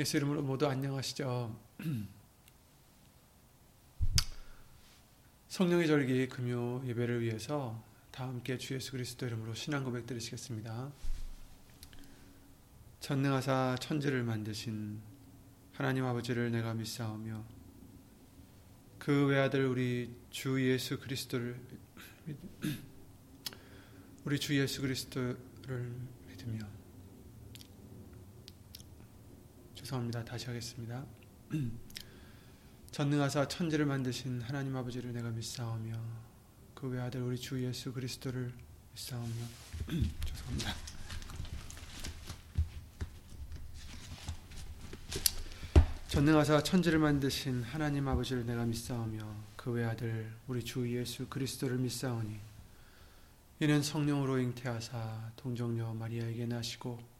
예수 이름으로 모두 안녕하시죠. 성령의 절기 금요 예배를 위해서 다 함께 주 예수 그리스도 이름으로 신앙 고백 드리시겠습니다. 전능하사 천지를 만드신 하나님 아버지를 내가 믿사오며 그 외아들 우리 주 예수 그리스도를 우리 주 예수 그리스도를 믿으며 죄송합니다. 다시 하겠습니다. 전능하사 천지를 만드신 하나님 아버지를 내가 믿사오며 그 외아들 우리 주 예수 그리스도를 믿사오며 죄송합니다. 전능하사 천지를 만드신 하나님 아버지를 내가 믿사오며 그 외아들 우리 주 예수 그리스도를 믿사오니 이는 성령으로 잉태하사 동정녀 마리아에게 나시고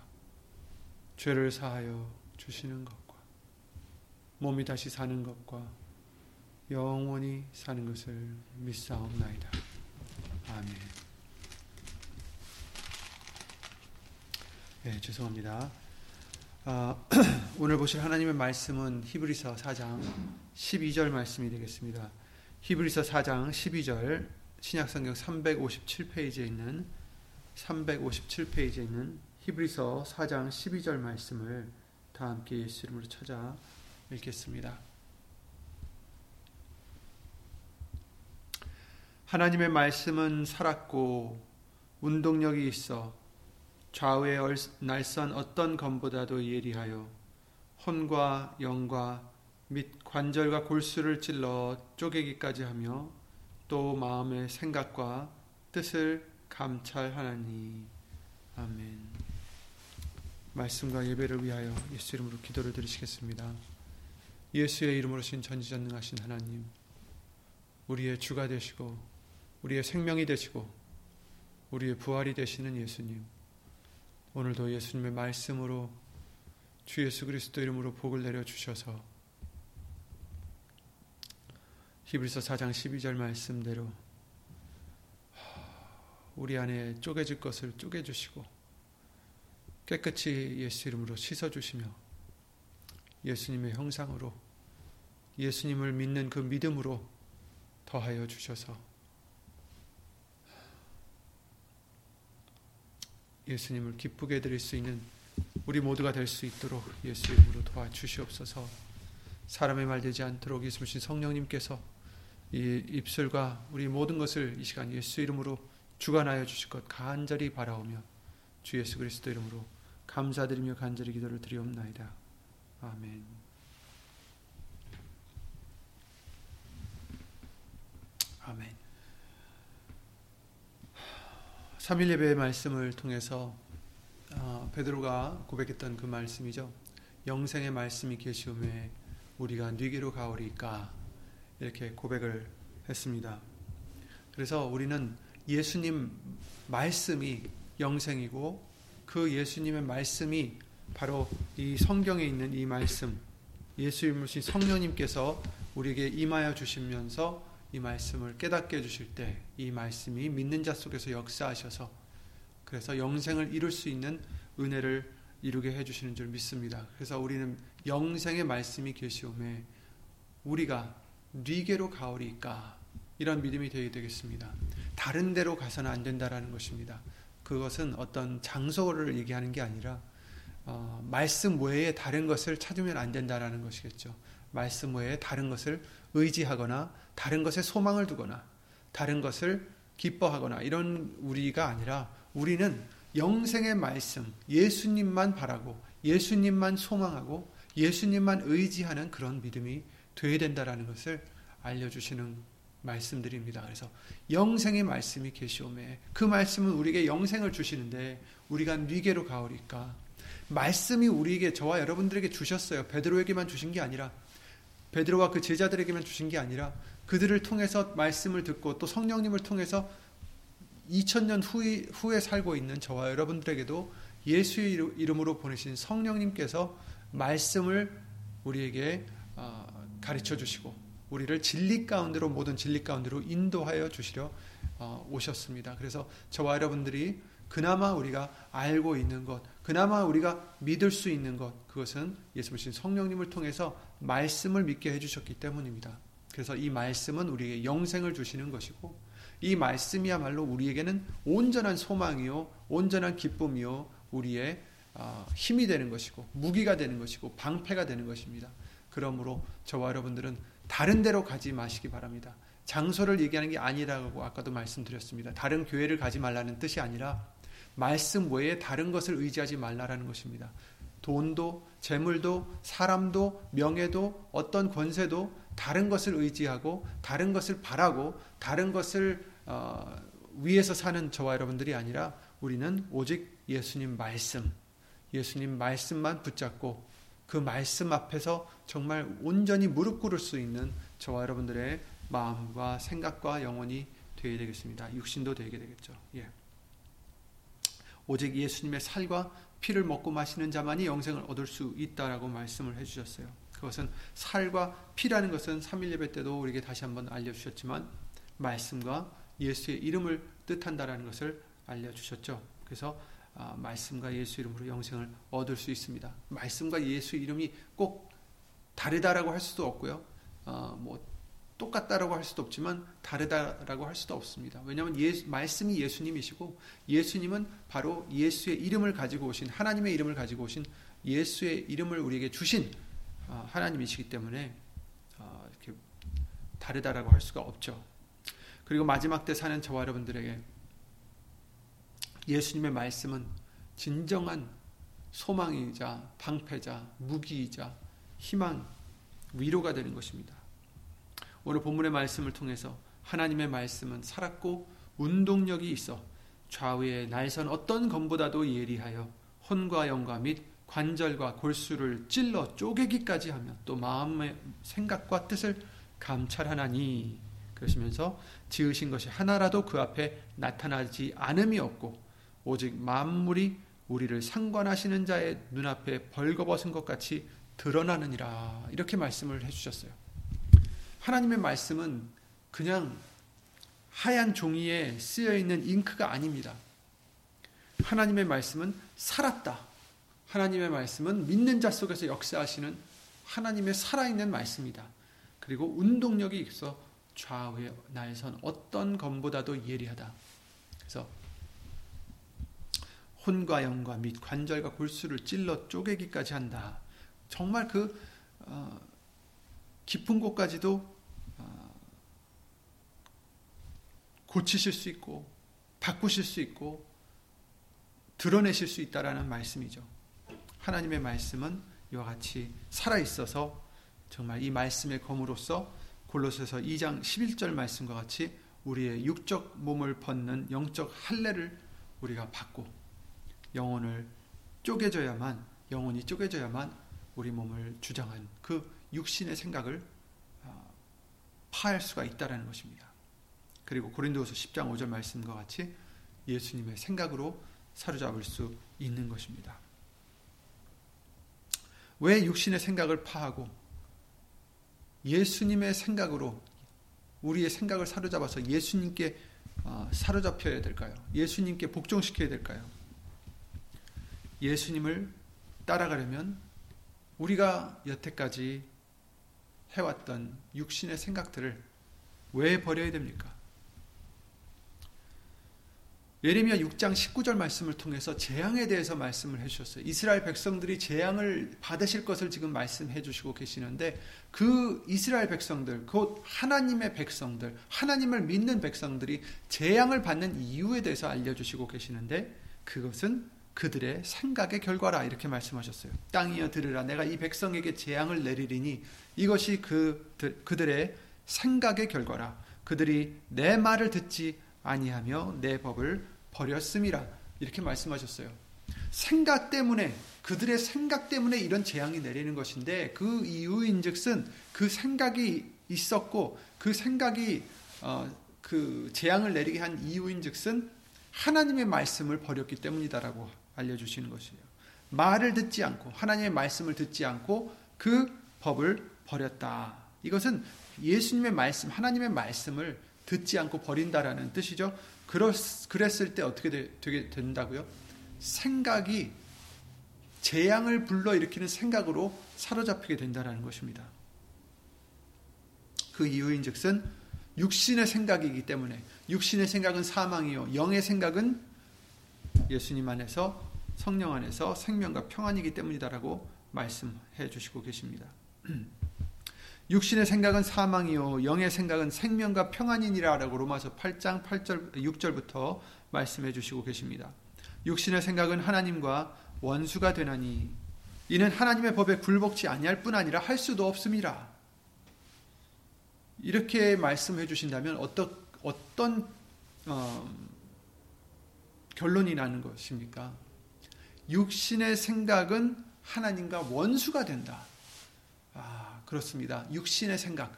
죄를 사하여 주시는 것과 몸이 다시 사는 것과 영원히 사는 것을 믿사옵나이다. 아멘. 네, 죄송합니다. 아, 오늘 보실 하나님의 말씀은 히브리서 4장 12절 말씀이 되겠습니다. 히브리서 4장 12절 신약성경 357페이지에 있는 357페이지에 있는 히브리서 4장 12절 말씀을 다 함께 예수 이름으로 찾아 읽겠습니다. 하나님의 말씀은 살았고 운동력이 있어 좌우의 날선 어떤 검보다도 예리하여 혼과 영과 및 관절과 골수를 찔러 쪼개기까지 하며 또 마음의 생각과 뜻을 감찰하나니 아멘. 말씀과 예배를 위하여 예수 이름으로 기도를 드리시겠습니다. 예수의 이름으로 신 전지전능하신 하나님, 우리의 주가 되시고 우리의 생명이 되시고 우리의 부활이 되시는 예수님. 오늘도 예수님의 말씀으로 주 예수 그리스도 이름으로 복을 내려 주셔서 히브리서 4장 12절 말씀대로 우리 안에 쪼개질 것을 쪼개 주시고 깨끗이 예수 이름으로 씻어 주시며 예수님의 형상으로 예수님을 믿는 그 믿음으로 더하여 주셔서 예수님을 기쁘게 드릴 수 있는 우리 모두가 될 수 있도록 예수 이름으로 도와주시옵소서. 사람의 말 되지 않도록 예수님 성령님께서 이 입술과 우리 모든 것을 이 시간 예수 이름으로 주관하여 주실 것 간절히 바라오며 주 예수 그리스도 이름으로 감사드리며 간절히 기도를 드리옵나이다. 아멘. 아멘. 3일 예배의 말씀을 통해서 어, 베드로가 고백했던 그 말씀이죠. 영생의 말씀이 계시오매 우리가 뉘게로 가오리까 이렇게 고백을 했습니다. 그래서 우리는 예수님 말씀이 영생이고 그 예수님의 말씀이 바로 이 성경에 있는 이 말씀 예수님이신 성령님께서 우리에게 임하여 주시면서 이 말씀을 깨닫게 해주실 때 이 말씀이 믿는 자 속에서 역사하셔서 그래서 영생을 이룰 수 있는 은혜를 이루게 해주시는 줄 믿습니다. 그래서 우리는 영생의 말씀이 계시오매 우리가 뉘게로 가오리까 이런 믿음이 되어야 되겠습니다. 다른 데로 가서는 안 된다라는 것입니다. 그것은 어떤 장소를 얘기하는 게 아니라 어, 말씀 외에 다른 것을 찾으면 안 된다라는 것이겠죠. 말씀 외에 다른 것을 의지하거나 다른 것에 소망을 두거나 다른 것을 기뻐하거나 이런 우리가 아니라 우리는 영생의 말씀, 예수님만 바라고 예수님만 소망하고 예수님만 의지하는 그런 믿음이 되어야 된다라는 것을 알려주시는 말씀들입니다. 그래서 영생의 말씀이 계시오매 그 말씀은 우리에게 영생을 주시는데 우리가 뉘게로 가오리까 말씀이 우리에게 저와 여러분들에게 주셨어요. 베드로에게만 주신 게 아니라 베드로와 그 제자들에게만 주신 게 아니라 그들을 통해서 말씀을 듣고 또 성령님을 통해서 2000년 후에, 후에 살고 있는 저와 여러분들에게도 예수의 이름으로 보내신 성령님께서 말씀을 우리에게 어, 가르쳐 주시고 우리를 진리 가운데로 모든 진리 가운데로 인도하여 주시려 어, 오셨습니다. 그래서 저와 여러분들이 그나마 우리가 알고 있는 것, 그나마 우리가 믿을 수 있는 것, 그것은 예수 님 성령님을 통해서 말씀을 믿게 해주셨기 때문입니다. 그래서 이 말씀은 우리에게 영생을 주시는 것이고, 이 말씀이야말로 우리에게는 온전한 소망이요, 온전한 기쁨이요, 우리의 어, 힘이 되는 것이고, 무기가 되는 것이고, 방패가 되는 것입니다. 그러므로 저와 여러분들은 다른 데로 가지 마시기 바랍니다. 장소를 얘기하는 게 아니라고 아까도 말씀드렸습니다. 다른 교회를 가지 말라는 뜻이 아니라 말씀 외에 다른 것을 의지하지 말라라는 것입니다. 돈도, 재물도, 사람도, 명예도, 어떤 권세도 다른 것을 의지하고 다른 것을 바라고 다른 것을 어, 위에서 사는 저와 여러분들이 아니라 우리는 오직 예수님 말씀, 예수님 말씀만 붙잡고 그 말씀 앞에서 정말 온전히 무릎 꿇을 수 있는 저와 여러분들의 마음과 생각과 영혼이 되어야 되겠습니다. 육신도 되게 되겠죠. 예. 오직 예수님의 살과 피를 먹고 마시는 자만이 영생을 얻을 수 있다라고 말씀을 해주셨어요. 그것은 살과 피라는 것은 3일 예배 때도 우리에게 다시 한번 알려주셨지만 말씀과 예수의 이름을 뜻한다라는 것을 알려주셨죠. 그래서 아, 말씀과 예수 이름으로 영생을 얻을 수 있습니다. 말씀과 예수 이름이 꼭 다르다라고 할 수도 없고요. 어, 뭐 똑같다라고 할 수도 없지만 다르다라고 할 수도 없습니다. 왜냐하면 예수, 말씀이 예수님이시고 예수님은 바로 예수의 이름을 가지고 오신 하나님의 이름을 가지고 오신 예수의 이름을 우리에게 주신 어, 하나님이시기 때문에 어, 이렇게 다르다라고 할 수가 없죠. 그리고 마지막 때 사는 저와 여러분들에게 예수님의 말씀은 진정한 소망이자 방패자, 무기이자 희망, 위로가 되는 것입니다. 오늘 본문의 말씀을 통해서 하나님의 말씀은 살았고 운동력이 있어 좌우의 날선 어떤 검보다도 예리하여 혼과 영과 및 관절과 골수를 찔러 쪼개기까지 하며 또 마음의 생각과 뜻을 감찰하나니 그러시면서 지으신 것이 하나라도 그 앞에 나타나지 않음이 없고 오직 만물이 우리를 상관하시는 자의 눈앞에 벌거벗은 것 같이 드러나느니라 이렇게 말씀을 해주셨어요. 하나님의 말씀은 그냥 하얀 종이에 쓰여 있는 잉크가 아닙니다. 하나님의 말씀은 살았다. 하나님의 말씀은 믿는 자 속에서 역사하시는 하나님의 살아있는 말씀이다. 그리고 운동력이 있어 좌우에 날선 어떤 검보다도 예리하다. 그래서 혼과 영과 및 관절과 골수를 찔러 쪼개기까지 한다. 정말 그 어, 깊은 곳까지도 어, 고치실 수 있고 바꾸실 수 있고 드러내실 수 있다라는 말씀이죠. 하나님의 말씀은 이와 같이 살아 있어서 정말 이 말씀의 검으로서 골로새서 2장 11절 말씀과 같이 우리의 육적 몸을 벗는 영적 할례를 우리가 받고 영혼을 쪼개져야만 영혼이 쪼개져야만 우리 몸을 주장한 그 육신의 생각을 어, 파할 수가 있다라는 것입니다. 그리고 고린도후서 10장 5절 말씀과 같이 예수님의 생각으로 사로잡을 수 있는 것입니다. 왜 육신의 생각을 파하고 예수님의 생각으로 우리의 생각을 사로잡아서 예수님께 어, 사로잡혀야 될까요? 예수님께 복종시켜야 될까요? 예수님을 따라가려면 우리가 여태까지 해왔던 육신의 생각들을 왜 버려야 됩니까? 예레미야 6장 19절 말씀을 통해서 재앙에 대해서 말씀을 해주셨어요. 이스라엘 백성들이 재앙을 받으실 것을 지금 말씀해 주시고 계시는데 그 이스라엘 백성들, 곧 하나님의 백성들, 하나님을 믿는 백성들이 재앙을 받는 이유에 대해서 알려주시고 계시는데 그것은 그들의 생각의 결과라 이렇게 말씀하셨어요. 땅이여 들으라 내가 이 백성에게 재앙을 내리리니 이것이 그 그들의 생각의 결과라 그들이 내 말을 듣지 아니하며 내 법을 버렸음이라 이렇게 말씀하셨어요. 생각 때문에 그들의 생각 때문에 이런 재앙이 내리는 것인데 그 이유인즉슨 그 생각이 있었고 그 생각이 어, 그 재앙을 내리게 한 이유인즉슨 하나님의 말씀을 버렸기 때문이다라고 알려주시는 것이에요. 말을 듣지 않고 하나님의 말씀을 듣지 않고 그 법을 버렸다. 이것은 예수님의 말씀, 하나님의 말씀을 듣지 않고 버린다라는 뜻이죠. 그랬을 때 어떻게 되게 된다고요? 생각이 재앙을 불러일으키는 생각으로 사로잡히게 된다는 것입니다. 그 이유인즉슨 육신의 생각이기 때문에 육신의 생각은 사망이요 영의 생각은 예수님 안에서 성령 안에서 생명과 평안이기 때문이다라고 말씀해 주시고 계십니다. 육신의 생각은 사망이요 영의 생각은 생명과 평안이니라라고 로마서 8장 8절 6절부터 말씀해 주시고 계십니다. 육신의 생각은 하나님과 원수가 되나니 이는 하나님의 법에 굴복치 아니할 뿐 아니라 할 수도 없습니다. 이렇게 말씀해 주신다면 어떤 어떤 어, 결론이 나는 것입니까? 육신의 생각은 하나님과 원수가 된다. 아, 그렇습니다. 육신의 생각.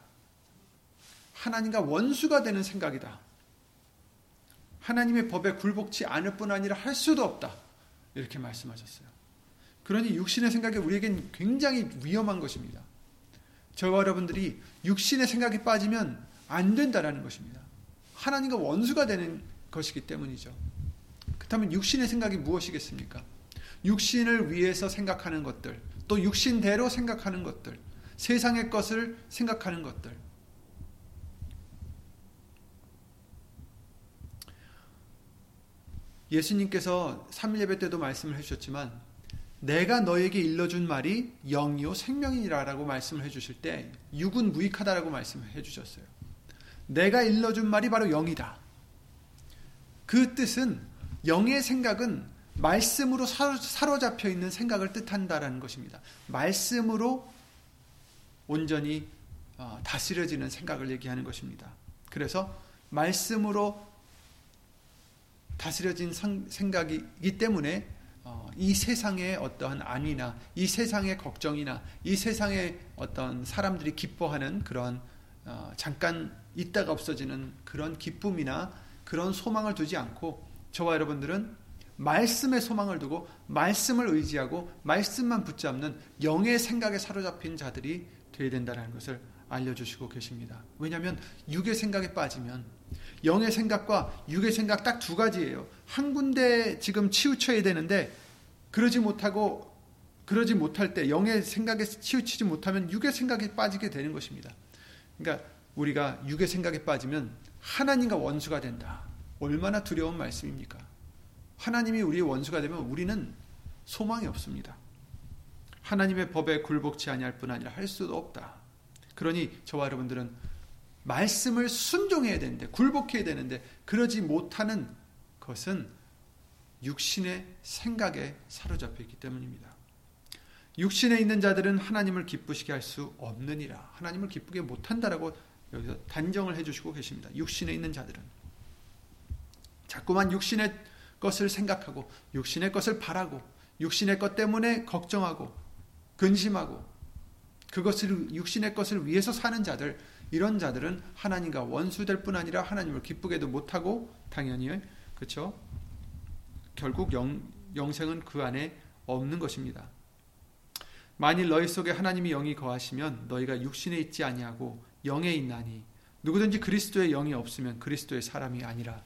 하나님과 원수가 되는 생각이다. 하나님의 법에 굴복치 않을 뿐 아니라 할 수도 없다. 이렇게 말씀하셨어요. 그러니 육신의 생각이 우리에겐 굉장히 위험한 것입니다. 저와 여러분들이 육신의 생각에 빠지면 안 된다라는 것입니다. 하나님과 원수가 되는 것이기 때문이죠. 그렇다면 육신의 생각이 무엇이겠습니까? 육신을 위해서 생각하는 것들, 또 육신대로 생각하는 것들, 세상의 것을 생각하는 것들. 예수님께서 3일 예배 때도 말씀을 해주셨지만 내가 너에게 일러준 말이 영이요 생명이라라고 말씀을 해주실 때 육은 무익하다라고 말씀을 해주셨어요. 내가 일러준 말이 바로 영이다. 그 뜻은 영의 생각은 말씀으로 사로잡혀 있는 생각을 뜻한다라는 것입니다. 말씀으로 온전히 어, 다스려지는 생각을 얘기하는 것입니다. 그래서 말씀으로 다스려진 생각이기 때문에 어, 이 세상의 어떠한 안위나 이 세상의 걱정이나 이 세상의 어떤 사람들이 기뻐하는 그런 어, 잠깐 있다가 없어지는 그런 기쁨이나 그런 소망을 두지 않고 저와 여러분들은 말씀의 소망을 두고 말씀을 의지하고 말씀만 붙잡는 영의 생각에 사로잡힌 자들이 되어야 된다는 것을 알려주시고 계십니다. 왜냐하면 육의 생각에 빠지면 영의 생각과 육의 생각 딱 두 가지예요. 한 군데 지금 치우쳐야 되는데 그러지 못하고 그러지 못할 때 영의 생각에 치우치지 못하면 육의 생각에 빠지게 되는 것입니다. 그러니까 우리가 육의 생각에 빠지면 하나님과 원수가 된다. 얼마나 두려운 말씀입니까? 하나님이 우리의 원수가 되면 우리는 소망이 없습니다. 하나님의 법에 굴복치 아니할 뿐 아니라 할 수도 없다. 그러니 저와 여러분들은 말씀을 순종해야 되는데 굴복해야 되는데 그러지 못하는 것은 육신의 생각에 사로잡혀 있기 때문입니다. 육신에 있는 자들은 하나님을 기쁘시게 할 수 없느니라. 하나님을 기쁘게 못한다라고 여기서 단정을 해주시고 계십니다. 육신에 있는 자들은 자꾸만 육신의 것을 생각하고 육신의 것을 바라고 육신의 것 때문에 걱정하고 근심하고 그것을 육신의 것을 위해서 사는 자들 이런 자들은 하나님과 원수될 뿐 아니라 하나님을 기쁘게도 못하고 당연히 그렇죠 결국 영, 영생은 그 안에 없는 것입니다. 만일 너희 속에 하나님이 영이 거하시면 너희가 육신에 있지 아니하고 영에 있나니 누구든지 그리스도의 영이 없으면 그리스도의 사람이 아니라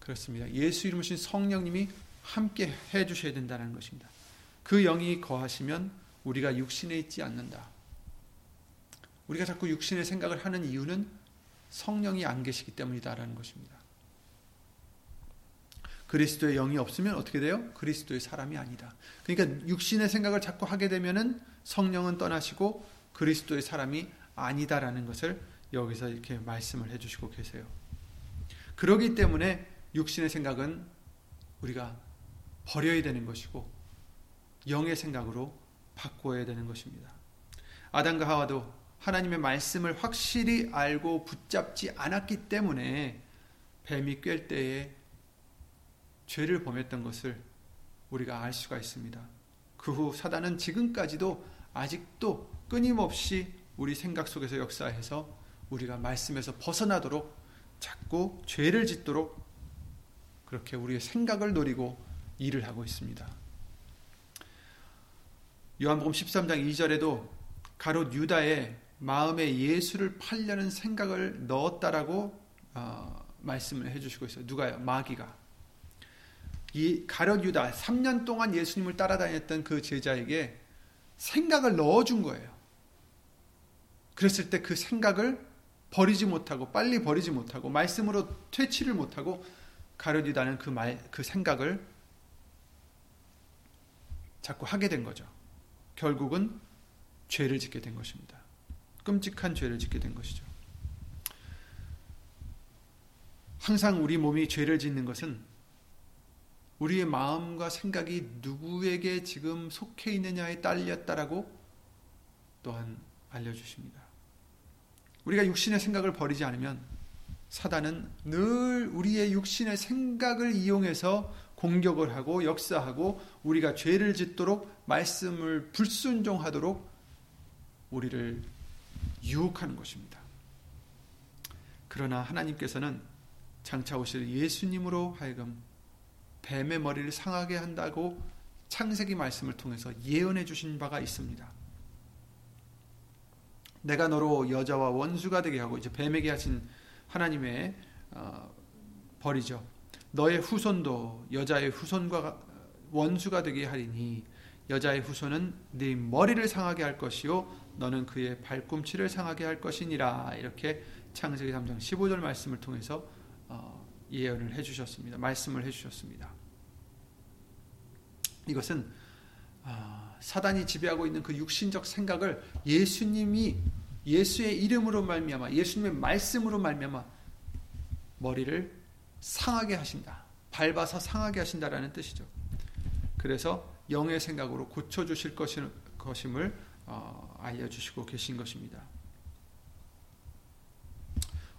그렇습니다. 예수 이름으신 성령님이 함께 해 주셔야 된다는 것입니다. 그 영이 거하시면 우리가 육신에 있지 않는다. 우리가 자꾸 육신의 생각을 하는 이유는 성령이 안 계시기 때문이다라는 것입니다. 그리스도의 영이 없으면 어떻게 돼요? 그리스도의 사람이 아니다. 그러니까 육신의 생각을 자꾸 하게 되면은 성령은 떠나시고 그리스도의 사람이 아니다라는 것을 여기서 이렇게 말씀을 해주시고 계세요. 그러기 때문에 육신의 생각은 우리가 버려야 되는 것이고 영의 생각으로 바꿔야 되는 것입니다. 아담과 하와도 하나님의 말씀을 확실히 알고 붙잡지 않았기 때문에 뱀이 꿰 때에 죄를 범했던 것을 우리가 알 수가 있습니다. 그 후 사단은 지금까지도 아직도 끊임없이 우리 생각 속에서 역사해서 우리가 말씀에서 벗어나도록 자꾸 죄를 짓도록 그렇게 우리의 생각을 노리고 일을 하고 있습니다. 요한복음 13장 2절에도 가롯 유다의 마음에 예수를 팔려는 생각을 넣었다라고 어, 말씀을 해주시고 있어요. 누가요? 마귀가. 이 가롯 유다 3년 동안 예수님을 따라다녔던 그 제자에게 생각을 넣어준 거예요. 그랬을 때 그 생각을 버리지 못하고 빨리 버리지 못하고 말씀으로 퇴치를 못하고 가롯 유다는 그 말, 그 생각을 자꾸 하게 된 거죠. 결국은 죄를 짓게 된 것입니다. 끔찍한 죄를 짓게 된 것이죠. 항상 우리 몸이 죄를 짓는 것은 우리의 마음과 생각이 누구에게 지금 속해 있느냐에 딸렸다라고 또한 알려주십니다. 우리가 육신의 생각을 버리지 않으면 사단은 늘 우리의 육신의 생각을 이용해서 공격을 하고 역사하고 우리가 죄를 짓도록 말씀을 불순종하도록 우리를 유혹하는 것입니다. 그러나 하나님께서는 장차 오실 예수님으로 하여금 뱀의 머리를 상하게 한다고 창세기 말씀을 통해서 예언해 주신 바가 있습니다. 내가 너로 여자와 원수가 되게 하고 이제 뱀에게 하신 하나님의 어, 벌이죠. 너의 후손도 여자의 후손과 원수가 되게 하리니 여자의 후손은 네 머리를 상하게 할 것이요 너는 그의 발꿈치를 상하게 할 것이니라 이렇게 창세기 3장 15절 말씀을 통해서 어, 예언을 해주셨습니다. 말씀을 해주셨습니다. 이것은 어, 사단이 지배하고 있는 그 육신적 생각을 예수님이 예수의 이름으로 말미암아 예수님의 말씀으로 말미암아 머리를 상하게 하신다. 밟아서 상하게 하신다라는 뜻이죠. 그래서 영의 생각으로 고쳐 주실 것임을 어, 알려 주시고 계신 것입니다.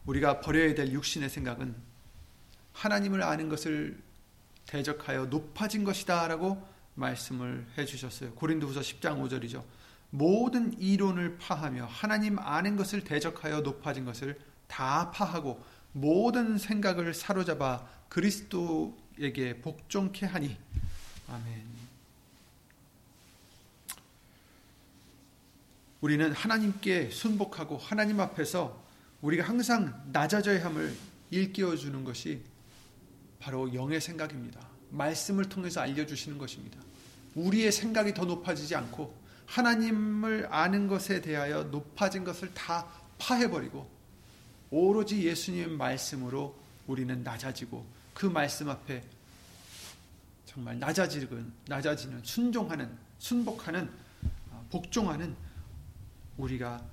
우리가 버려야 될 육신의 생각은 하나님을 아는 것을 대적하여 높아진 것이다라고 말씀을 해 주셨어요. 고린도후서 10장 5절이죠. 모든 이론을 파하며 하나님 아는 것을 대적하여 높아진 것을 다 파하고 모든 생각을 사로잡아 그리스도에게 복종케 하니 아멘. 우리는 하나님께 순복하고 하나님 앞에서 우리가 항상 낮아져야 함을 일깨워 주는 것이 바로 영의 생각입니다. 말씀을 통해서 알려 주시는 것입니다. 우리의 생각이 더 높아지지 않고 하나님을 아는 것에 대하여 높아진 것을 다 파해버리고 오로지 예수님 말씀으로 우리는 낮아지고 그 말씀 앞에 정말 낮아지는, 낮아지는 순종하는, 순복하는, 아, 복종하는 우리가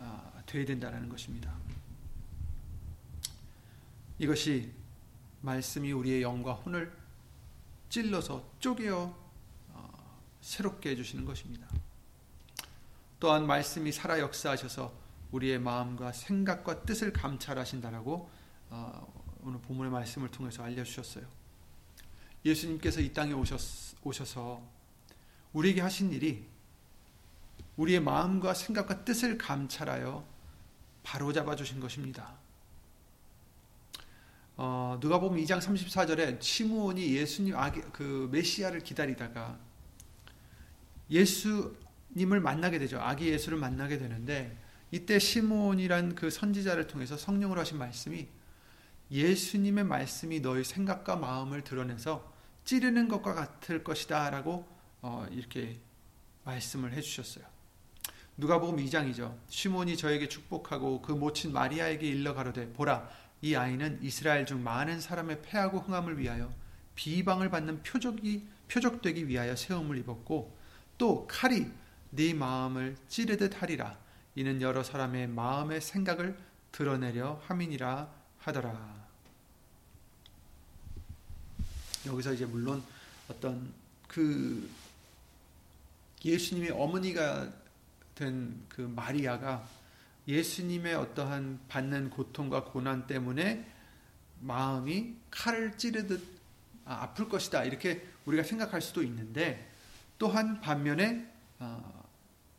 아, 되어야 된다는 것입니다. 이것이 말씀이 우리의 영과 혼을 찔러서 쪼개어 어, 새롭게 해주시는 것입니다. 또한 말씀이 살아 역사하셔서 우리의 마음과 생각과 뜻을 감찰하신다라고 어, 오늘 본문의 말씀을 통해서 알려주셨어요. 예수님께서 이 땅에 오셨, 오셔서 우리에게 하신 일이 우리의 마음과 생각과 뜻을 감찰하여 바로잡아 주신 것입니다. 어, 누가 보면 2장 34절에 시므온이 예수님 아기, 그 메시아를 기다리다가 예수 님을 만나게 되죠. 아기 예수를 만나게 되는데 이때 시므온이란 그 선지자를 통해서 성령으로 하신 말씀이 예수님의 말씀이 너의 생각과 마음을 드러내서 찌르는 것과 같을 것이다 라고 어, 이렇게 말씀을 해주셨어요. 누가복음 2장이죠. 시몬이 저에게 축복하고 그 모친 마리아에게 일러 가로되 보라 이 아이는 이스라엘 중 많은 사람의 패하고 흥함을 위하여 비방을 받는 표적이 표적되기 위하여 세움을 입었고 또 칼이 네 마음을 찌르듯 하리라 이는 여러 사람의 마음의 생각을 드러내려 함이니라 하더라. 여기서 이제 물론 어떤 그 예수님의 어머니가 된 그 마리아가 예수님의 어떠한 받는 고통과 고난 때문에 마음이 칼을 찌르듯 아, 아플 것이다 이렇게 우리가 생각할 수도 있는데 또한 반면에 어,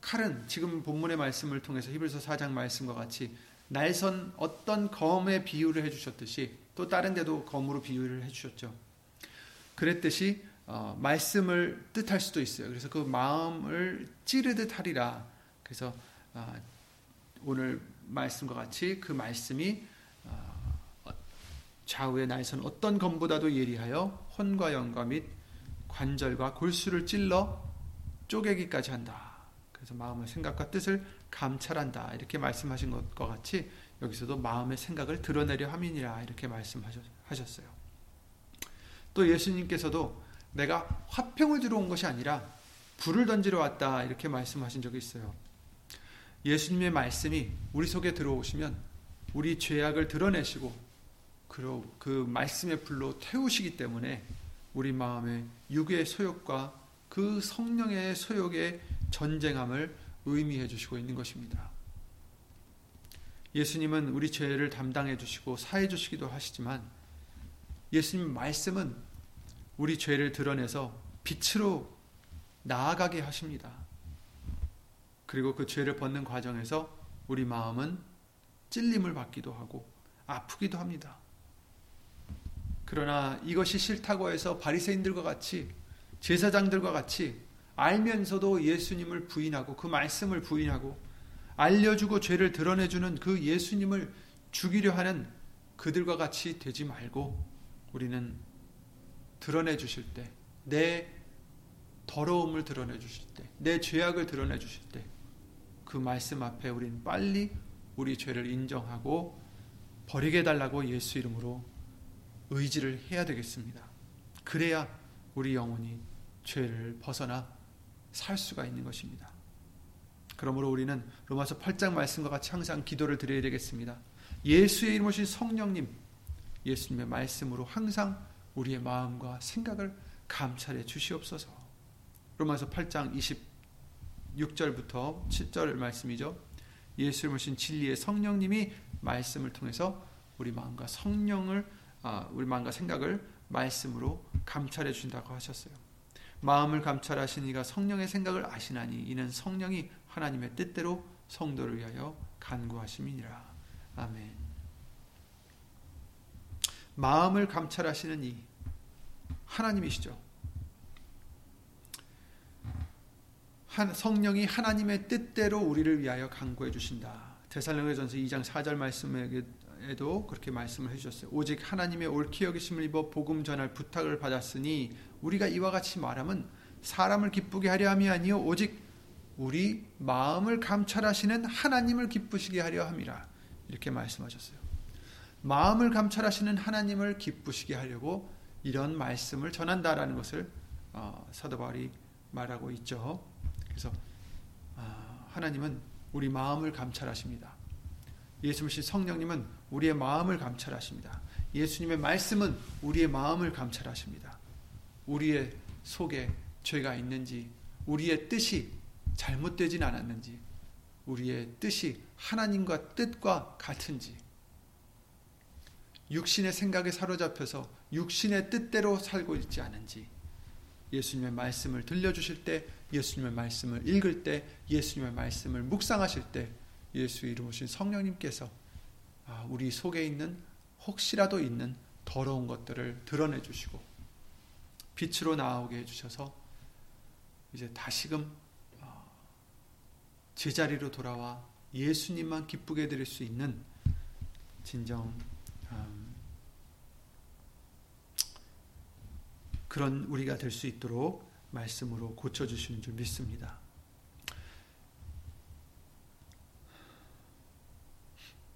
칼은 지금 본문의 말씀을 통해서 히브리서 4장 말씀과 같이 날선 어떤 검의 비유를 해주셨듯이 또 다른 데도 검으로 비유를 해주셨죠. 그랬듯이 어, 말씀을 뜻할 수도 있어요. 그래서 그 마음을 찌르듯 하리라. 그래서 어, 오늘 말씀과 같이 그 말씀이 어, 좌우의 날선 어떤 검보다도 예리하여 혼과 영과 및 관절과 골수를 찔러 쪼개기까지 한다. 그래서 마음의 생각과 뜻을 감찰한다. 이렇게 말씀하신 것과 같이 여기서도 마음의 생각을 드러내려 함이니라 이렇게 말씀하셨어요. 또 예수님께서도 내가 화평을 주러 온 것이 아니라 불을 던지러 왔다 이렇게 말씀하신 적이 있어요. 예수님의 말씀이 우리 속에 들어오시면 우리 죄악을 드러내시고 그 말씀의 불로 태우시기 때문에 우리 마음의 육의 소욕과 그 성령의 소욕의 전쟁함을 의미해 주시고 있는 것입니다. 예수님은 우리 죄를 담당해 주시고 사해 주시기도 하시지만 예수님 말씀은 우리 죄를 드러내서 빛으로 나아가게 하십니다. 그리고 그 죄를 벗는 과정에서 우리 마음은 찔림을 받기도 하고 아프기도 합니다. 그러나 이것이 싫다고 해서 바리새인들과 같이 제사장들과 같이 알면서도 예수님을 부인하고 그 말씀을 부인하고 알려주고 죄를 드러내주는 그 예수님을 죽이려 하는 그들과 같이 되지 말고 우리는 드러내 주실 때, 내 더러움을 드러내 주실 때, 내 죄악을 드러내 주실 때, 그 말씀 앞에 우리는 빨리 우리 죄를 인정하고 버리게 달라고 예수 이름으로 의지를 해야 되겠습니다. 그래야 우리 영혼이 죄를 벗어나 살 수가 있는 것입니다. 그러므로 우리는 로마서 8장 말씀과 같이 항상 기도를 드려야 되겠습니다. 예수의 이름 오신 성령님, 예수님의 말씀으로 항상 우리의 마음과 생각을 감찰해 주시옵소서. 로마서 8장 26절부터 7절 말씀이죠. 예수를 모신 진리의 성령님이 말씀을 통해서 우리 마음과 성령을 아, 우리 마음과 생각을 말씀으로 감찰해 준다고 하셨어요. 마음을 감찰하신 이가 성령의 생각을 아시나니 이는 성령이 하나님의 뜻대로 성도를 위하여 간구하심이니라. 아멘. 마음을 감찰하시는 이 하나님이시죠. 성령이 하나님의 뜻대로 우리를 위하여 간구해 주신다. 데살로니가전서 2장 4절 말씀에도 그렇게 말씀을 해 주셨어요. 오직 하나님의 옳게 여기심을 입어 복음 전할 부탁을 받았으니 우리가 이와 같이 말함은 사람을 기쁘게 하려 함이 아니요 오직 우리 마음을 감찰하시는 하나님을 기쁘시게 하려 함이라 이렇게 말씀하셨어요. 마음을 감찰하시는 하나님을 기쁘시게 하려고 이런 말씀을 전한다라는 것을 어, 사도 바울이 말하고 있죠. 그래서 어, 하나님은 우리 마음을 감찰하십니다. 예수님 성령님은 우리의 마음을 감찰하십니다. 예수님의 말씀은 우리의 마음을 감찰하십니다. 우리의 속에 죄가 있는지, 우리의 뜻이 잘못되진 않았는지, 우리의 뜻이 하나님과 뜻과 같은지, 육신의 생각에 사로잡혀서 육신의 뜻대로 살고 있지 않은지, 예수님의 말씀을 들려주실 때, 예수님의 말씀을 읽을 때, 예수님의 말씀을 묵상하실 때, 예수 이름 오신 성령님께서 아, 우리 속에 있는 혹시라도 있는 더러운 것들을 드러내 주시고 빛으로 나오게 해주셔서 이제 다시금 어, 제자리로 돌아와 예수님만 기쁘게 드릴 수 있는 진정 음, 그런 우리가 될 수 있도록 말씀으로 고쳐주시는 줄 믿습니다.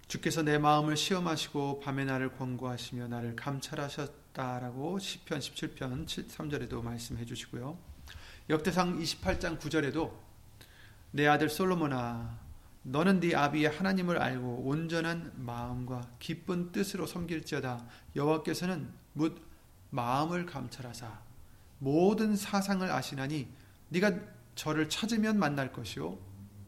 주께서 내 마음을 시험하시고 밤에 나를 권고하시며 나를 감찰하셨 있다라고 시편 17편 3절에도 말씀해 주시고요. 역대상 28장 9절에도 내 아들 솔로몬아 너는 네 아비의 하나님을 알고 온전한 마음과 기쁜 뜻으로 섬길지어다 여호와께서는 묻 마음을 감찰하사 모든 사상을 아시나니 네가 저를 찾으면 만날 것이요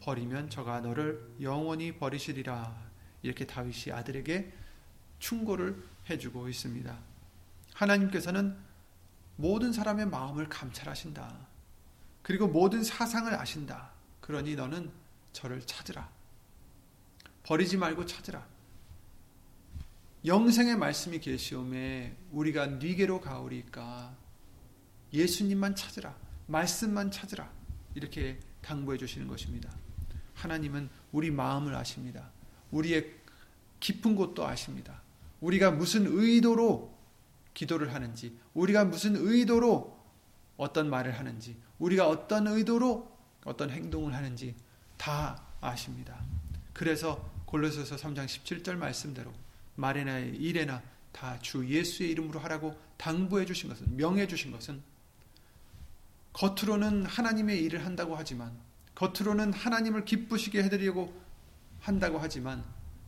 버리면 저가 너를 영원히 버리시리라 이렇게 다윗이 아들에게 충고를 해주고 있습니다. 하나님께서는 모든 사람의 마음을 감찰하신다. 그리고 모든 사상을 아신다. 그러니 너는 저를 찾으라. 버리지 말고 찾으라. 영생의 말씀이 계시오매 우리가 네게로 가오리까 예수님만 찾으라. 말씀만 찾으라. 이렇게 당부해 주시는 것입니다. 하나님은 우리 마음을 아십니다. 우리의 깊은 곳도 아십니다. 우리가 무슨 의도로 기도를 하는지, 우리가 무슨 의도로 어떤 말을 하는지, 우리가 어떤 의도로 어떤 행동을 하는지 다 아십니다. 그래서 골로새서 3장 17절 말씀대로 말이나 일에나 다 주 예수의 이름으로 하라고 당부해 주신 것은 명해 주신 것은 겉으로는 하나님의 일을 한다고 하지만 겉으로는 하나님을 기쁘시게 해드리려고 한다고 하지만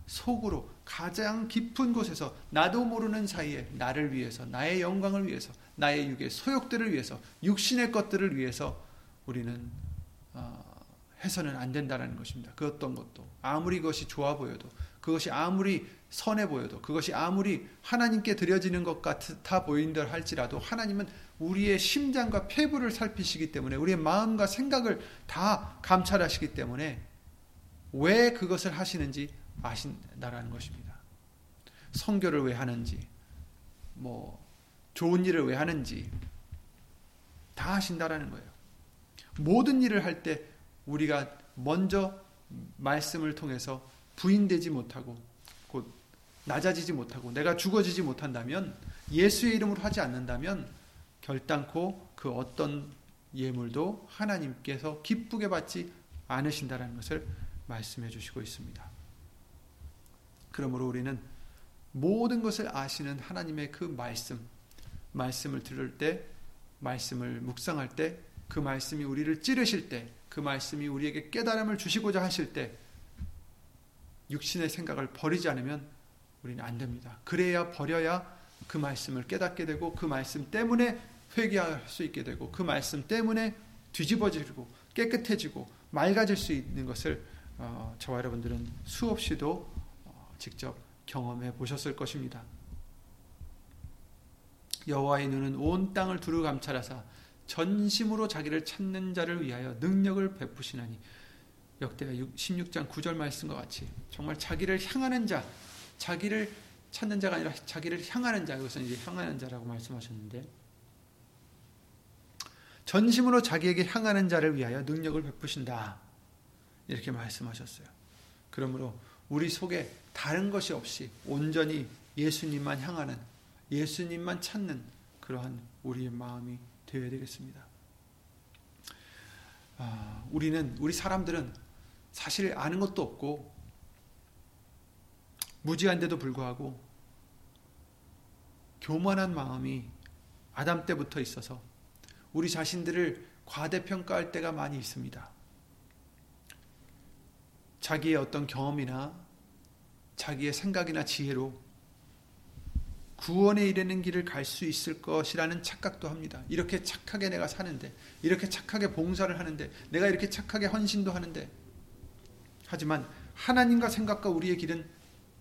속으로 가장 깊은 곳에서 나도 모르는 사이에 나를 위해서 나의 영광을 위해서 나의 육의 소욕들을 위해서 육신의 것들을 위해서 우리는 어, 해서는 안 된다는 것입니다. 그 어떤 것도 아무리 그것이 좋아 보여도 그것이 아무리 선해 보여도 그것이 아무리 하나님께 드려지는 것 같아 보인다 할지라도 하나님은 우리의 심장과 폐부를 살피시기 때문에 우리의 마음과 생각을 다 감찰하시기 때문에 왜 그것을 하시는지 아신다라는 것입니다. 성교를 왜 하는지, 뭐 좋은 일을 왜 하는지 다 아신다라는 거예요. 모든 일을 할 때 우리가 먼저 말씀을 통해서 부인되지 못하고 곧 낮아지지 못하고 내가 죽어지지 못한다면 예수의 이름으로 하지 않는다면 결단코 그 어떤 예물도 하나님께서 기쁘게 받지 않으신다라는 것을 말씀해 주시고 있습니다. 그러므로 우리는 모든 것을 아시는 하나님의 그 말씀, 말씀을 들을 때, 말씀을 묵상할 때, 그 말씀이 우리를 찌르실 때, 그 말씀이 우리에게 깨달음을 주시고자 하실 때, 육신의 생각을 버리지 않으면 우리는 안 됩니다. 그래야 버려야 그 말씀을 깨닫게 되고, 그 말씀 때문에 회개할 수 있게 되고, 그 말씀 때문에 뒤집어지고, 깨끗해지고, 맑아질 수 있는 것을 어, 저와 여러분들은 수없이도 직접 경험해 보셨을 것입니다. 여호와의 눈은 온 땅을 두루 감찰하사 전심으로 자기를 찾는 자를 위하여 능력을 베푸시나니 역대가 16장 9절 말씀과 같이 정말 자기를 향하는 자, 자기를 찾는 자가 아니라 자기를 향하는 자, 이것은 이제 향하는 자라고 말씀하셨는데 전심으로 자기에게 향하는 자를 위하여 능력을 베푸신다. 이렇게 말씀하셨어요. 그러므로 우리 속에 다른 것이 없이 온전히 예수님만 향하는 예수님만 찾는 그러한 우리의 마음이 되어야 되겠습니다. 아, 우리는 우리 사람들은 사실 아는 것도 없고 무지한데도 불구하고 교만한 마음이 아담 때부터 있어서 우리 자신들을 과대평가할 때가 많이 있습니다. 자기의 어떤 경험이나 자기의 생각이나 지혜로 구원에 이르는 길을 갈 수 있을 것이라는 착각도 합니다. 이렇게 착하게 내가 사는데, 이렇게 착하게 봉사를 하는데, 내가 이렇게 착하게 헌신도 하는데, 하지만 하나님과 생각과 우리의 길은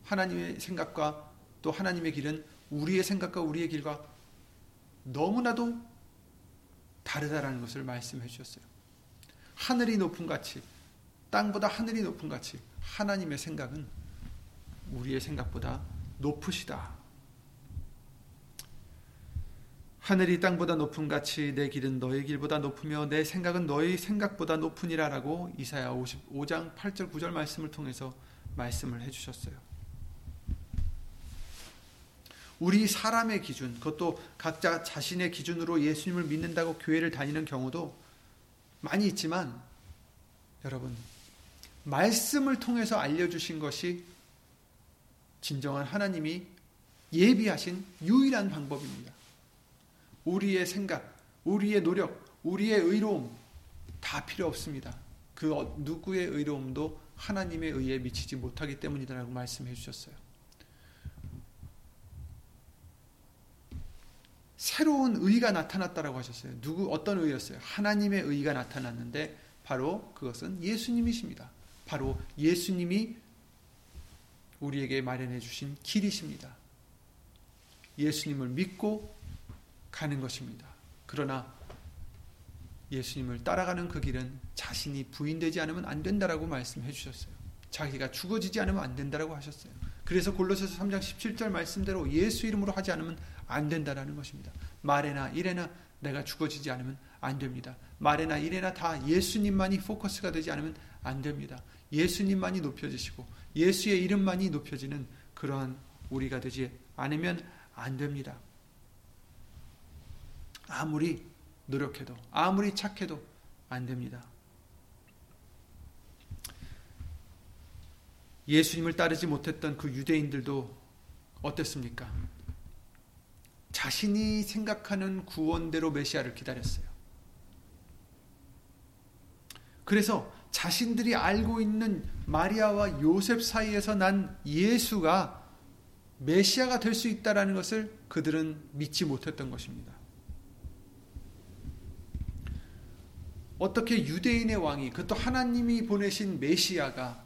하나님의 생각과 또 하나님의 길은 우리의 생각과 우리의 길과 너무나도 다르다라는 것을 말씀해 주셨어요. 하늘이 높은 같이 땅보다 하늘이 높은 같이 하나님의 생각은 우리의 생각보다 높으시다. 하늘이 땅보다 높은 같이 내 길은 너의 길보다 높으며 내 생각은 너의 생각보다 높으니라라고 이사야 55장 8절 9절 말씀을 통해서 말씀을 해 주셨어요. 우리 사람의 기준, 그것도 각자 자신의 기준으로 예수님을 믿는다고 교회를 다니는 경우도 많이 있지만 여러분 말씀을 통해서 알려주신 것이 진정한 하나님이 예비하신 유일한 방법입니다. 우리의 생각, 우리의 노력, 우리의 의로움 다 필요 없습니다. 그 어, 누구의 의로움도 하나님의 의에 미치지 못하기 때문이다라고 말씀해 주셨어요. 새로운 의가 나타났다라고 하셨어요. 누구 어떤 의였어요? 하나님의 의가 나타났는데 바로 그것은 예수님이십니다. 바로 예수님이 우리에게 마련해 주신 길이십니다. 예수님을 믿고 가는 것입니다. 그러나 예수님을 따라가는 그 길은 자신이 부인되지 않으면 안 된다라고 말씀해 주셨어요. 자기가 죽어지지 않으면 안 된다라고 하셨어요. 그래서 골로새서 3장 17절 말씀대로 예수 이름으로 하지 않으면 안 된다라는 것입니다. 말에나 일에나 내가 죽어지지 않으면 안 됩니다. 말에나 일에나 다 예수님만이 포커스가 되지 않으면 안 됩니다. 예수님만이 높여지시고 예수의 이름만이 높여지는 그러한 우리가 되지 않으면 안 됩니다. 아무리 노력해도 아무리 착해도 안 됩니다. 예수님을 따르지 못했던 그 유대인들도 어땠습니까? 자신이 생각하는 구원대로 메시아를 기다렸어요. 그래서 자신들이 알고 있는 마리아와 요셉 사이에서 난 예수가 메시아가 될 수 있다라는 것을 그들은 믿지 못했던 것입니다. 어떻게 유대인의 왕이 그것도 하나님이 보내신 메시아가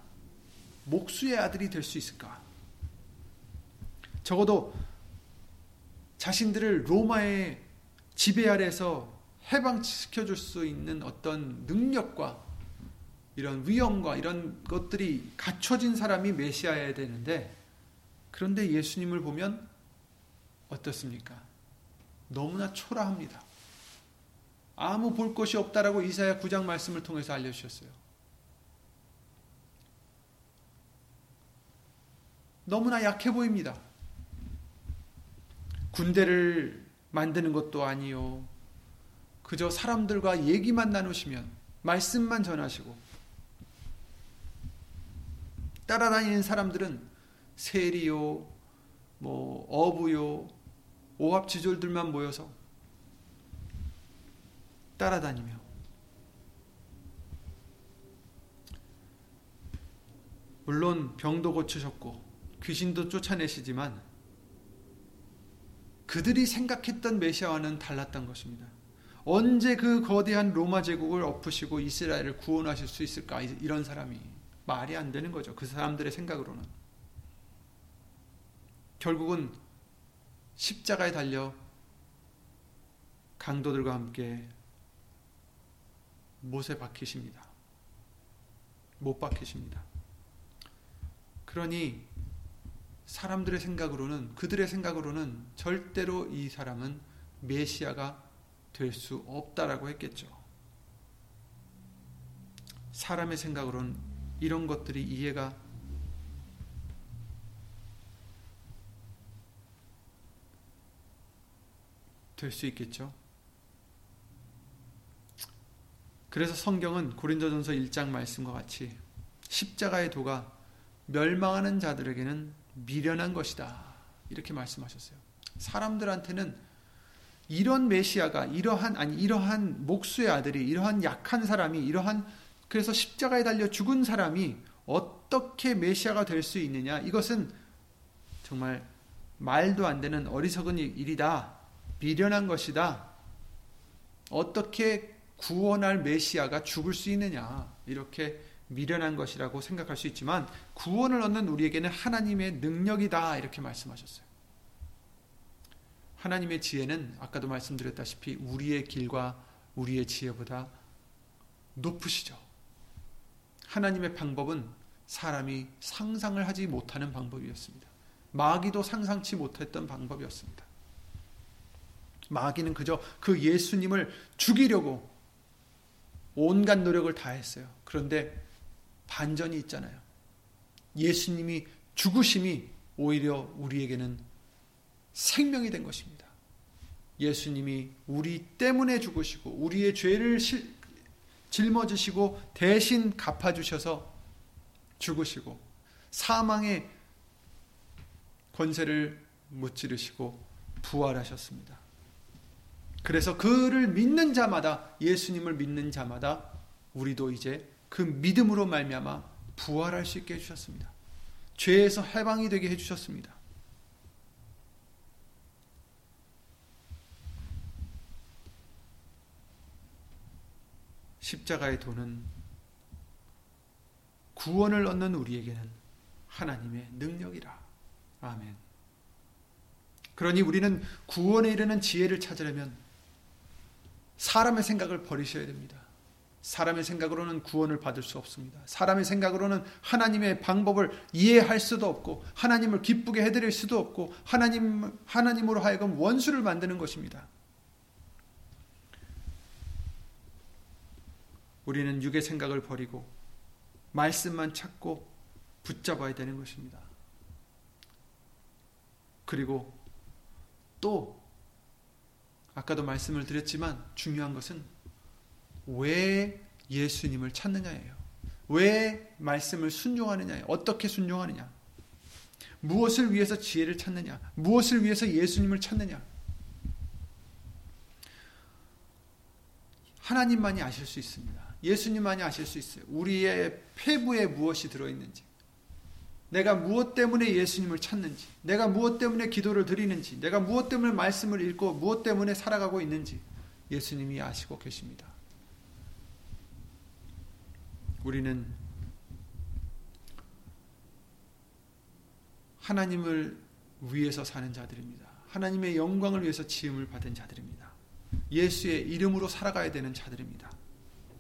목수의 아들이 될 수 있을까? 적어도 자신들을 로마의 지배 아래서 해방시켜 줄 수 있는 어떤 능력과 이런 위엄과 이런 것들이 갖춰진 사람이 메시아여야 되는데 그런데 예수님을 보면 어떻습니까? 너무나 초라합니다. 아무 볼 것이 없다라고 이사야 9장 말씀을 통해서 알려주셨어요. 너무나 약해 보입니다. 군대를 만드는 것도 아니요. 그저 사람들과 얘기만 나누시면, 말씀만 전하시고, 따라다니는 사람들은 세리요, 뭐, 어부요, 오합지졸들만 모여서 따라다니며 물론 병도 고치셨고 귀신도 쫓아내시지만 그들이 생각했던 메시아와는 달랐던 것입니다. 언제 그 거대한 로마 제국을 엎으시고 이스라엘을 구원하실 수 있을까? 이런 사람이 말이 안 되는 거죠. 그 사람들의 생각으로는. 결국은 십자가에 달려 강도들과 함께 못에 박히십니다. 못 박히십니다. 그러니 사람들의 생각으로는 그들의 생각으로는 절대로 이 사람은 메시아가 될 수 없다라고 했겠죠. 사람의 생각으로는 이런 것들이 이해가 될 수 있겠죠. 그래서 성경은 고린도전서 1장 말씀과 같이 십자가의 도가 멸망하는 자들에게는 미련한 것이다. 이렇게 말씀하셨어요. 사람들한테는 이런 메시아가 이러한 아니 이러한 목수의 아들이 이러한 약한 사람이 이러한 그래서 십자가에 달려 죽은 사람이 어떻게 메시아가 될 수 있느냐? 이것은 정말 말도 안 되는 어리석은 일이다. 미련한 것이다. 어떻게 구원할 메시아가 죽을 수 있느냐 이렇게 미련한 것이라고 생각할 수 있지만 구원을 얻는 우리에게는 하나님의 능력이다 이렇게 말씀하셨어요. 하나님의 지혜는 아까도 말씀드렸다시피 우리의 길과 우리의 지혜보다 높으시죠. 하나님의 방법은 사람이 상상을 하지 못하는 방법이었습니다. 마귀도 상상치 못했던 방법이었습니다. 마귀는 그저 그 예수님을 죽이려고 온갖 노력을 다 했어요. 그런데 반전이 있잖아요. 예수님이 죽으심이 오히려 우리에게는 생명이 된 것입니다. 예수님이 우리 때문에 죽으시고 우리의 죄를 짊어지시고 대신 갚아주셔서 죽으시고 사망의 권세를 무찌르시고 부활하셨습니다. 그래서 그를 믿는 자마다 예수님을 믿는 자마다 우리도 이제 그 믿음으로 말미암아 부활할 수 있게 해 주셨습니다. 죄에서 해방이 되게 해 주셨습니다. 십자가의 도는 구원을 얻는 우리에게는 하나님의 능력이라. 아멘. 그러니 우리는 구원에 이르는 지혜를 찾으려면 사람의 생각을 버리셔야 됩니다. 사람의 생각으로는 구원을 받을 수 없습니다. 사람의 생각으로는 하나님의 방법을 이해할 수도 없고 하나님을 기쁘게 해드릴 수도 없고 하나님 하나님으로 하여금 원수를 만드는 것입니다. 우리는 육의 생각을 버리고 말씀만 찾고 붙잡아야 되는 것입니다. 그리고 또 아까도 말씀을 드렸지만 중요한 것은 왜 예수님을 찾느냐예요. 왜 말씀을 순종하느냐예요. 어떻게 순종하느냐. 무엇을 위해서 지혜를 찾느냐. 무엇을 위해서 예수님을 찾느냐. 하나님만이 아실 수 있습니다. 예수님만이 아실 수 있어요. 우리의 폐부에 무엇이 들어있는지. 내가 무엇 때문에 예수님을 찾는지, 내가 무엇 때문에 기도를 드리는지, 내가 무엇 때문에 말씀을 읽고 무엇 때문에 살아가고 있는지 예수님이 아시고 계십니다. 우리는 하나님을 위해서 사는 자들입니다. 하나님의 영광을 위해서 지음을 받은 자들입니다. 예수의 이름으로 살아가야 되는 자들입니다.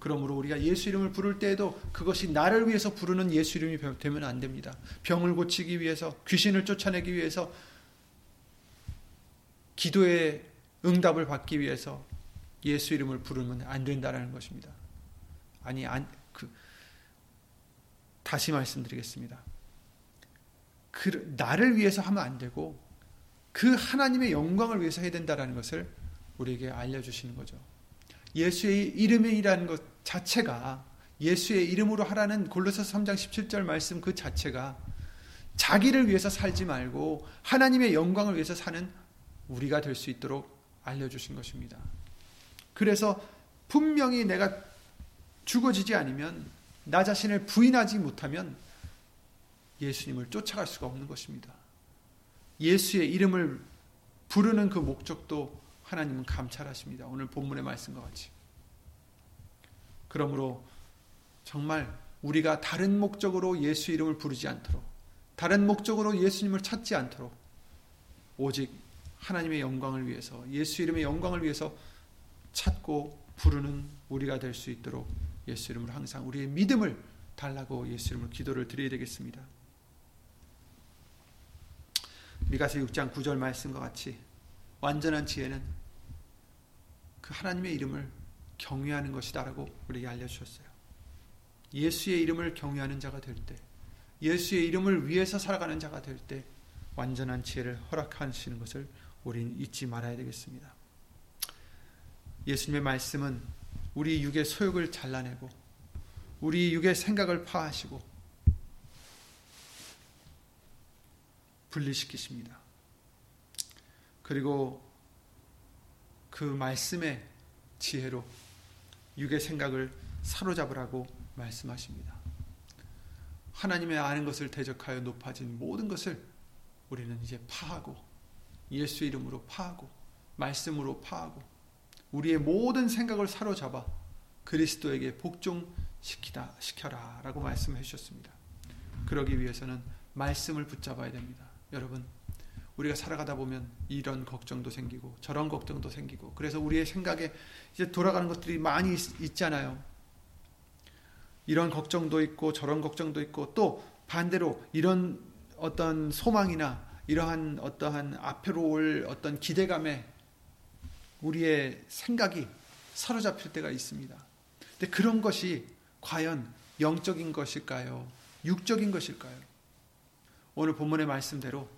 그러므로 우리가 예수 이름을 부를 때에도 그것이 나를 위해서 부르는 예수 이름이 되면 안 됩니다. 병을 고치기 위해서, 귀신을 쫓아내기 위해서, 기도의 응답을 받기 위해서 예수 이름을 부르면 안 된다라는 것입니다. 아니, 안, 그, 다시 말씀드리겠습니다. 그, 나를 위해서 하면 안 되고, 그 하나님의 영광을 위해서 해야 된다라는 것을 우리에게 알려주시는 거죠. 예수의 이름이라는 것 자체가 예수의 이름으로 하라는 골로새 3장 17절 말씀 그 자체가 자기를 위해서 살지 말고 하나님의 영광을 위해서 사는 우리가 될 수 있도록 알려주신 것입니다. 그래서 분명히 내가 죽어지지 않으면 나 자신을 부인하지 못하면 예수님을 쫓아갈 수가 없는 것입니다. 예수의 이름을 부르는 그 목적도 하나님은 감찰하십니다. 오늘 본문의 말씀과 같이. 그러므로 정말 우리가 다른 목적으로 예수 이름을 부르지 않도록 다른 목적으로 예수님을 찾지 않도록 오직 하나님의 영광을 위해서 예수 이름의 영광을 위해서 찾고 부르는 우리가 될 수 있도록 예수 이름으로 항상 우리의 믿음을 달라고 예수 이름으로 기도를 드려야 되겠습니다. 미가서 6장 9절 말씀과 같이 완전한 지혜는 그 하나님의 이름을 경외하는 것이다라고 우리에게 알려주셨어요. 예수의 이름을 경외하는 자가 될 때, 예수의 이름을 위해서 살아가는 자가 될 때, 완전한 지혜를 허락하시는 것을 우리는 잊지 말아야 되겠습니다. 예수님의 말씀은 우리 육의 소욕을 잘라내고, 우리 육의 생각을 파하시고, 분리시키십니다. 그리고 그 말씀의 지혜로 육의 생각을 사로잡으라고 말씀하십니다. 하나님의 아는 것을 대적하여 높아진 모든 것을 우리는 이제 파하고 예수 이름으로 파하고 말씀으로 파하고 우리의 모든 생각을 사로잡아 그리스도에게 복종시키다 시켜라라고 말씀해 주셨습니다. 그러기 위해서는 말씀을 붙잡아야 됩니다. 여러분 우리가 살아가다 보면 이런 걱정도 생기고 저런 걱정도 생기고 그래서 우리의 생각에 이제 돌아가는 것들이 많이 있, 잖아요 이런 걱정도 있고 저런 걱정도 있고 또 반대로 이런 어떤 소망이나 이러한 어떠한 앞으로 올 어떤 기대감에 우리의 생각이 사로잡힐 때가 있습니다. 근데 그런 것이 과연 영적인 것일까요? 육적인 것일까요? 오늘 본문의 말씀대로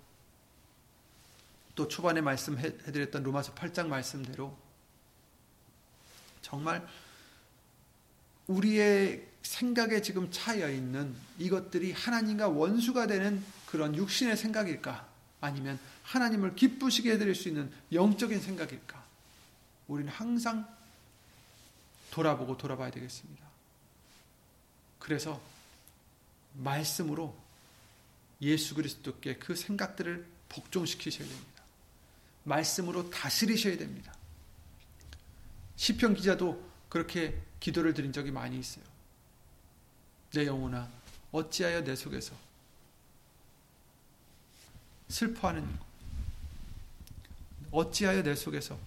또 초반에 말씀해드렸던 로마서 8장 말씀대로 정말 우리의 생각에 지금 차여 있는 이것들이 하나님과 원수가 되는 그런 육신의 생각일까? 아니면 하나님을 기쁘시게 해드릴 수 있는 영적인 생각일까? 우리는 항상 돌아보고 돌아봐야 되겠습니다. 그래서 말씀으로 예수 그리스도께 그 생각들을 복종시키셔야 됩니다. 말씀으로 다스리셔야 됩니다. 시편 기자도 그렇게 기도를 드린 적이 많이 있어요. 내 영혼아 어찌하여 내 속에서 슬퍼하는 어찌하여 내 속에서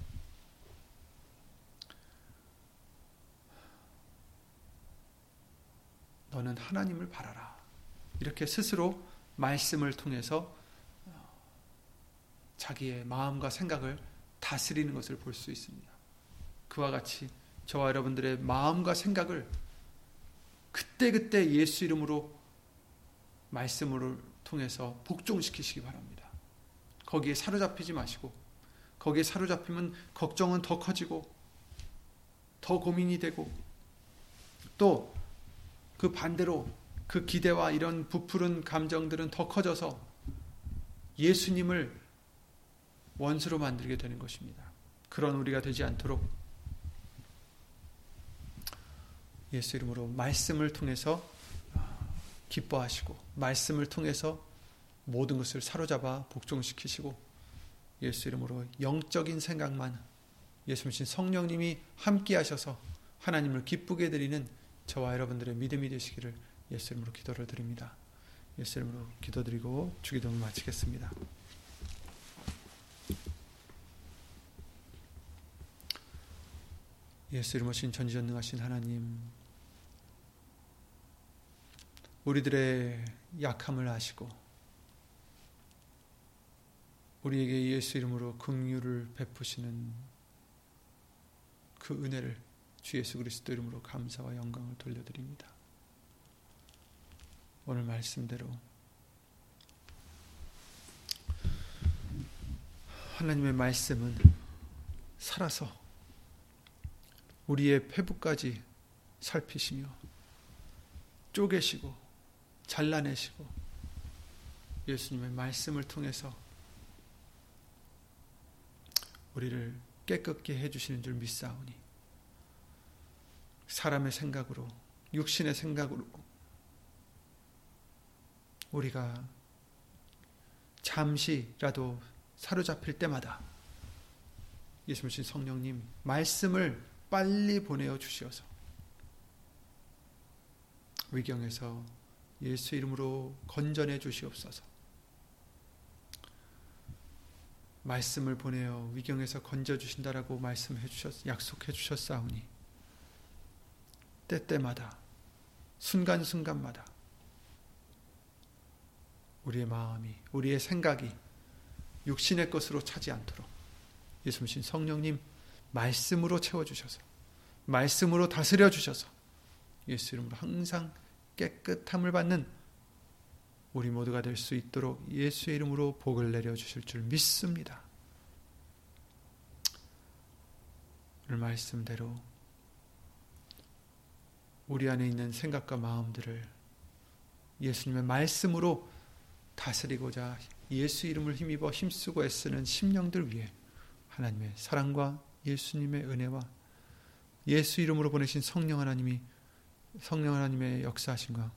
너는 하나님을 바라라. 이렇게 스스로 말씀을 통해서 자기의 마음과 생각을 다스리는 것을 볼 수 있습니다. 그와 같이 저와 여러분들의 마음과 생각을 그때그때 예수 이름으로 말씀을 통해서 복종시키시기 바랍니다. 거기에 사로잡히지 마시고 거기에 사로잡히면 걱정은 더 커지고 더 고민이 되고 또 그 반대로 그 기대와 이런 부풀은 감정들은 더 커져서 예수님을 원수로 만들게 되는 것입니다. 그런 우리가 되지 않도록 예수 이름으로 말씀을 통해서 기뻐하시고 말씀을 통해서 모든 것을 사로잡아 복종시키시고 예수 이름으로 영적인 생각만 예수님 성령님이 함께 하셔서 하나님을 기쁘게 드리는 저와 여러분들의 믿음이 되시기를 예수 이름으로 기도를 드립니다. 예수 이름으로 기도드리고 주기도를 마치겠습니다. 예수 이름으로 신 전지전능하신 하나님 우리들의 약함을 아시고 우리에게 예수 이름으로 긍휼을 베푸시는 그 은혜를 주 예수 그리스도 이름으로 감사와 영광을 돌려드립니다. 오늘 말씀대로 하나님의 말씀은 살아서 우리의 폐부까지 살피시며 쪼개시고 잘라내시고 예수님의 말씀을 통해서 우리를 깨끗게 해주시는 줄 믿사오니 사람의 생각으로 육신의 생각으로 우리가 잠시라도 사로잡힐 때마다 예수님 성령님 말씀을 빨리 보내어 주시어서 위경에서 예수 이름으로 건전해 주시옵소서. 말씀을 보내어 위경에서 건져 주신다라고 말씀해 주셨 약속해 주셨사오니 때때마다 순간순간마다 우리의 마음이 우리의 생각이 육신의 것으로 차지 않도록 예수님 성령님 말씀으로 채워 주셔서 말씀으로 다스려 주셔서 예수 이름으로 항상 깨끗함을 받는 우리 모두가 될 수 있도록 예수의 이름으로 복을 내려 주실 줄 믿습니다. 오늘 말씀대로 우리 안에 있는 생각과 마음들을 예수님의 말씀으로 다스리고자 예수 이름을 힘입어 힘쓰고 애쓰는 심령들 위해 하나님의 사랑과 예수님의 은혜와 예수 이름으로 보내신 성령 하나님이 성령 하나님의 역사하신가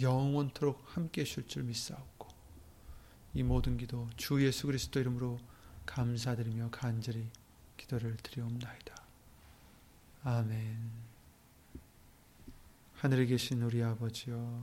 영원토록 함께 하실 줄 믿사옵고 이 모든 기도 주 예수 그리스도 이름으로 감사드리며 간절히 기도를 드리옵나이다. 아멘. 하늘에 계신 우리 아버지여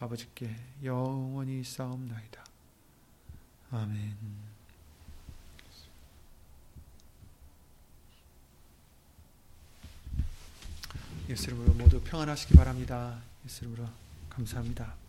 아버지께 영원히 싸움나이다. 아멘. 예수 이름으로 모두 평안하시기 바랍니다. 예수 이름으로 감사합니다.